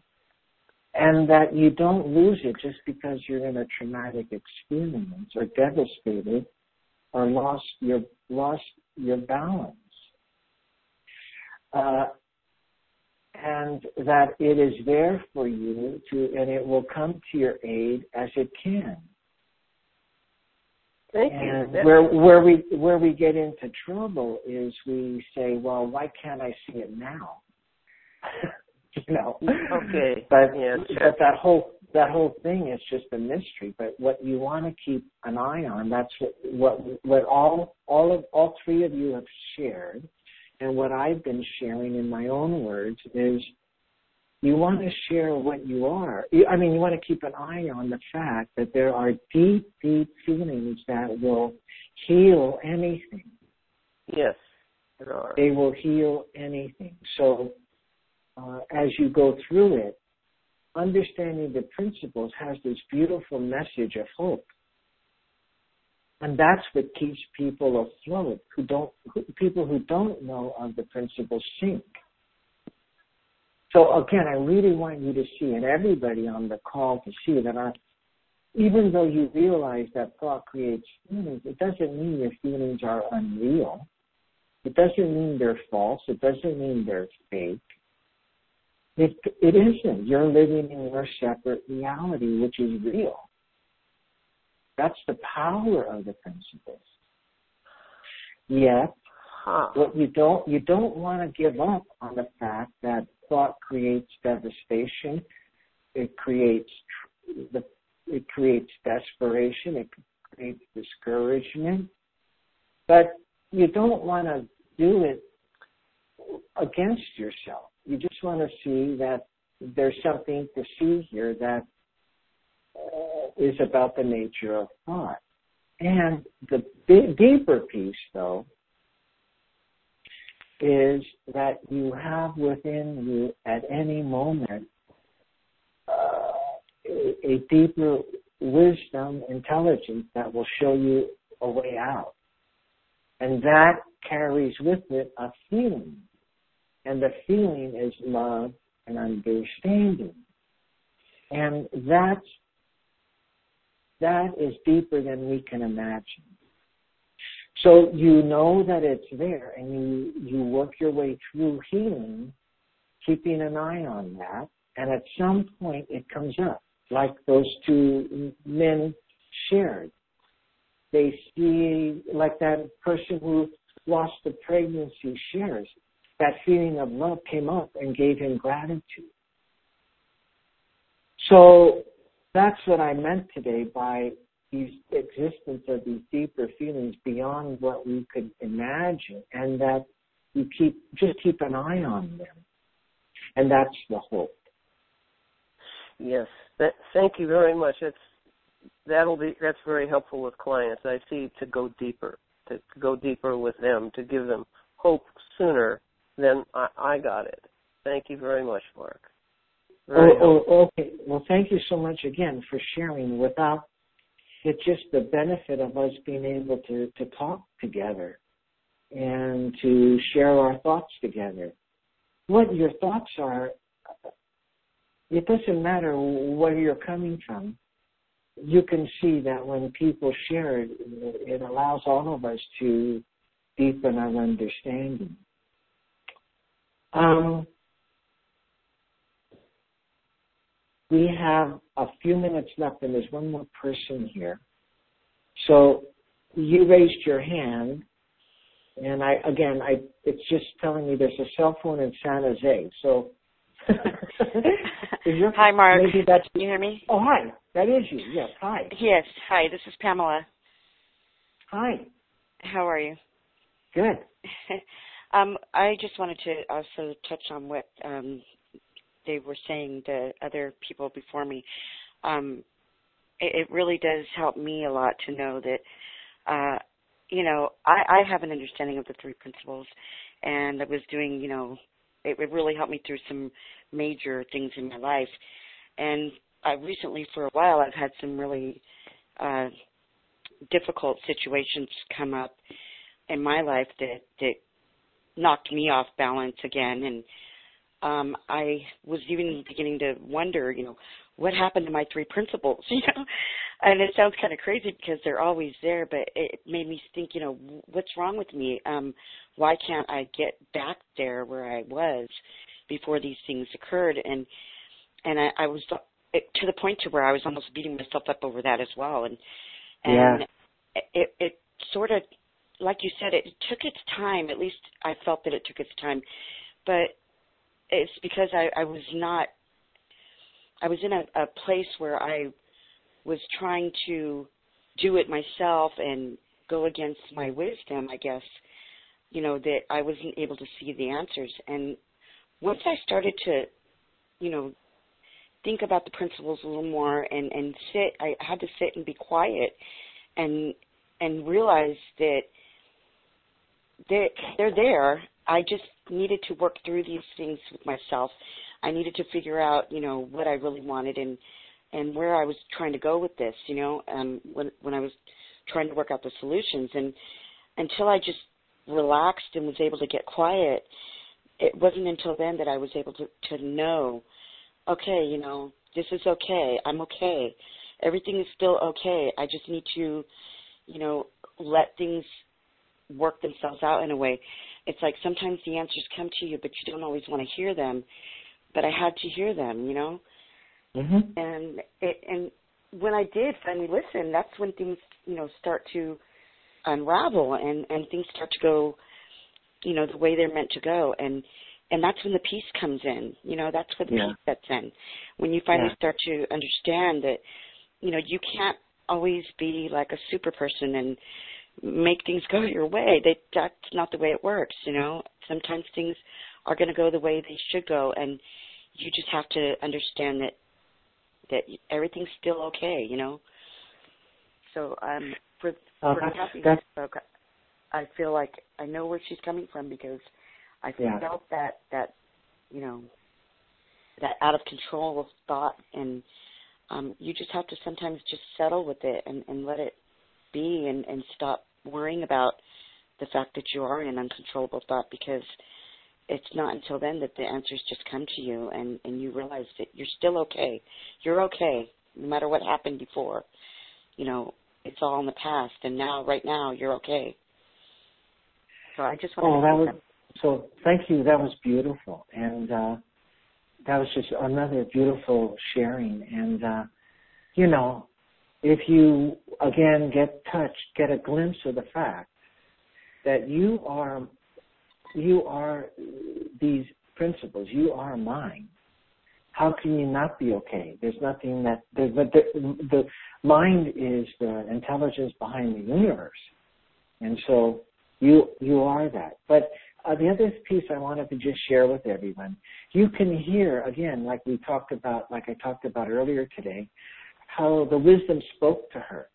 [SPEAKER 1] And that you don't lose it just because you're in a traumatic experience or devastated or lost your lost your balance. Uh, and that it is there for you to, and it will come to your aid as it can.
[SPEAKER 4] Thank
[SPEAKER 1] and
[SPEAKER 4] you.
[SPEAKER 1] where where we where we get into trouble is we say, well, why can't I see it now? *laughs* *laughs* you know.
[SPEAKER 4] Okay.
[SPEAKER 1] But
[SPEAKER 4] Yes.
[SPEAKER 1] but that whole that whole thing is just a mystery. But what you want to keep an eye on, that's what what what all all of all three of you have shared, and what I've been sharing in my own words is you want to share what you are. I mean, you want to keep an eye on the fact that there are deep, deep feelings that will heal anything.
[SPEAKER 4] Yes. There are.
[SPEAKER 1] They will heal anything. So, uh, as you go through it, understanding the principles has this beautiful message of hope. And that's what keeps people afloat who don't, who, people who don't know of the principles sink. So again, I really want you to see, and everybody on the call to see that even though you realize that thought creates feelings, it doesn't mean your feelings are unreal. It doesn't mean they're false. It doesn't mean they're fake. It, it isn't. You're living in your separate reality, which is real. That's the power of the principles. Yet,
[SPEAKER 4] Huh.
[SPEAKER 1] what you don't you don't want to give up on the fact that thought creates devastation. It creates the it creates desperation. It creates discouragement. But you don't want to do it against yourself. You just want to see that there's something to see here that uh, is about the nature of thought. And the b- deeper piece, though, is that you have within you at any moment uh, a, a deeper wisdom, intelligence that will show you a way out. And that carries with it a feeling. And the feeling is love and understanding. And that's, that is deeper than we can imagine. So you know that it's there and you, you work your way through healing, keeping an eye on that. And at some point it comes up, like those two men shared. They see, like that person who lost the pregnancy shares, that feeling of love came up and gave him gratitude. So that's what I meant today by these existence of these deeper feelings beyond what we could imagine and that you keep just keep an eye on them. And that's the hope.
[SPEAKER 4] Yes. That, thank you very much. That's that'll be that's very helpful with clients. I see to go deeper, to go deeper with them, to give them hope sooner than I, I got it. Thank you very much, Mark. Very
[SPEAKER 1] Oh, oh, okay. Well, thank you so much again for sharing. Without it's just the benefit of us being able to, to talk together and to share our thoughts together. What your thoughts are, it doesn't matter where you're coming from. You can see that when people share it, it allows all of us to deepen our understanding. Um, we have a few minutes left and there's one more person here. So you raised your hand and I again I it's just telling me there's a cell phone in San Jose. So *laughs* is your,
[SPEAKER 5] Hi, Mark.
[SPEAKER 1] Maybe that's
[SPEAKER 5] Can you hear me?
[SPEAKER 1] Oh hi. That is you. Yes. Hi.
[SPEAKER 5] Yes. Hi, this is Pamela.
[SPEAKER 1] Hi.
[SPEAKER 5] How are you?
[SPEAKER 1] Good. *laughs*
[SPEAKER 5] um, I just wanted to also touch on what um, they were saying, the other people before me. Um, it, it really does help me a lot to know that, uh, you know, I, I have an understanding of the three principles, and I was doing, you know, it, it really helped me through some major things in my life. And I recently, for a while, I've had some really uh, difficult situations come up in my life that that knocked me off balance again and um I was even beginning to wonder, you know, what happened to my three principles, *laughs* you know? And it sounds kind of crazy because they're always there, but it made me think, you know, what's wrong with me? Um why can't I get back there where I was before these things occurred and and I, I was to the point to where I was almost beating myself up over that as well and and
[SPEAKER 1] yeah.
[SPEAKER 5] it it sort of like you said, it took its time. At least I felt that it took its time, but it's because I, I was not. I was in a, a place where I was trying to do it myself and go against my wisdom. I guess you know that I wasn't able to see the answers. And once I started to, you know, think about the principles a little more and and sit, I had to sit and be quiet and and realize that they they're there. I just needed to work through these things with myself. I needed to figure out, you know, what I really wanted and and where I was trying to go with this, you know, um when when I was trying to work out the solutions and until I just relaxed and was able to get quiet, it wasn't until then that I was able to to know, okay, you know, this is okay. I'm okay. Everything is still okay. I just need to, you know, let things work themselves out in a way. It's like sometimes the answers come to you, but you don't always want to hear them. But I had to hear them, you know.
[SPEAKER 1] Mm-hmm.
[SPEAKER 5] And it, and when I did finally listen, that's when things, you know, start to unravel and and things start to go, you know, the way they're meant to go. And and that's when the peace comes in. You know, that's when the
[SPEAKER 1] yeah.
[SPEAKER 5] peace sets in. When you finally
[SPEAKER 1] yeah.
[SPEAKER 5] start to understand that, you know, you can't always be like a super person and make things go your way. They, that's not the way it works, you know. Sometimes things are going to go the way they should go, and you just have to understand that that everything's still okay, you know. So um, for
[SPEAKER 1] uh,
[SPEAKER 5] for
[SPEAKER 1] that's,
[SPEAKER 5] Kathy,
[SPEAKER 1] that's,
[SPEAKER 5] I feel like I know where she's coming from because I
[SPEAKER 1] yeah.
[SPEAKER 5] felt that that you know that out of control of thought and um you just have to sometimes just settle with it and and let it be and, and stop worrying about the fact that you are in an uncontrollable thought because it's not until then that the answers just come to you and, and you realize that you're still okay. You're okay no matter what happened before. You know, it's all in the past and now right now you're okay. So I just want
[SPEAKER 1] oh,
[SPEAKER 5] to
[SPEAKER 1] that was so thank you. That was beautiful. And uh that was just another beautiful sharing and uh you know, if you again get touched, get a glimpse of the fact that you are you are these principles, you are mind. How can you not be okay? There's nothing that the the, the mind is the intelligence behind the universe, and so you you are that. But uh, the other piece I wanted to just share with everyone, you can hear again, like we talked about, like I talked about earlier today, how the wisdom spoke to her.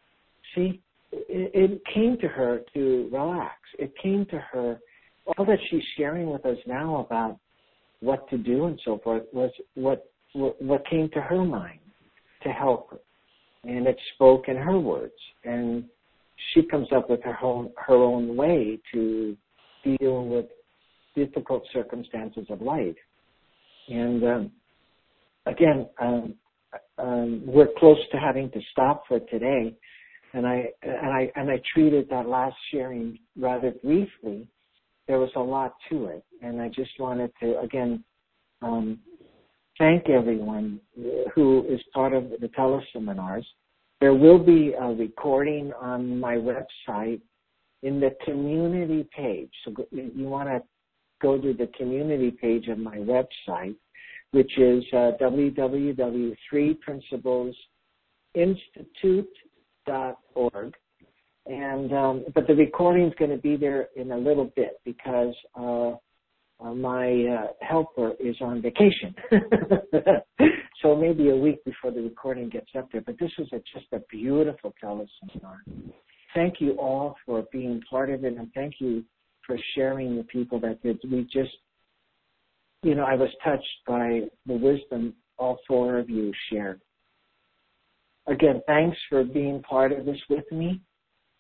[SPEAKER 1] See, it, it came to her to relax. It came to her, all that she's sharing with us now about what to do and so forth was what, what, what came to her mind to help her. And it spoke in her words. And she comes up with her own, her own way to deal with difficult circumstances of life. And um, again, um, um, we're close to having to stop for today, and I and I and I treated that last sharing rather briefly. There was a lot to it, and I just wanted to again um, thank everyone who is part of the teleseminars. There will be a recording on my website in the community page. So you want to go to the community page of my website which is uh, www.threeprinciplesinstitute.org. And um, but the recording is going to be there in a little bit because uh, uh, my uh, helper is on vacation, *laughs* so maybe a week before the recording gets up there. But this is just a beautiful teleseminar. Thank you all for being part of it, and thank you for sharing the people that did. We just you know, I was touched by the wisdom all four of you shared. Again, thanks for being part of this with me.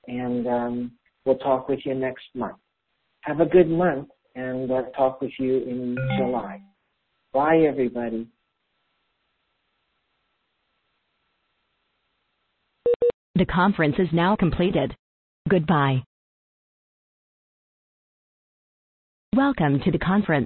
[SPEAKER 1] And um, we'll talk with you next month. Have a good month, and uh, talk with you in July. Bye, everybody.
[SPEAKER 6] The conference is now completed. Goodbye. Welcome to the conference.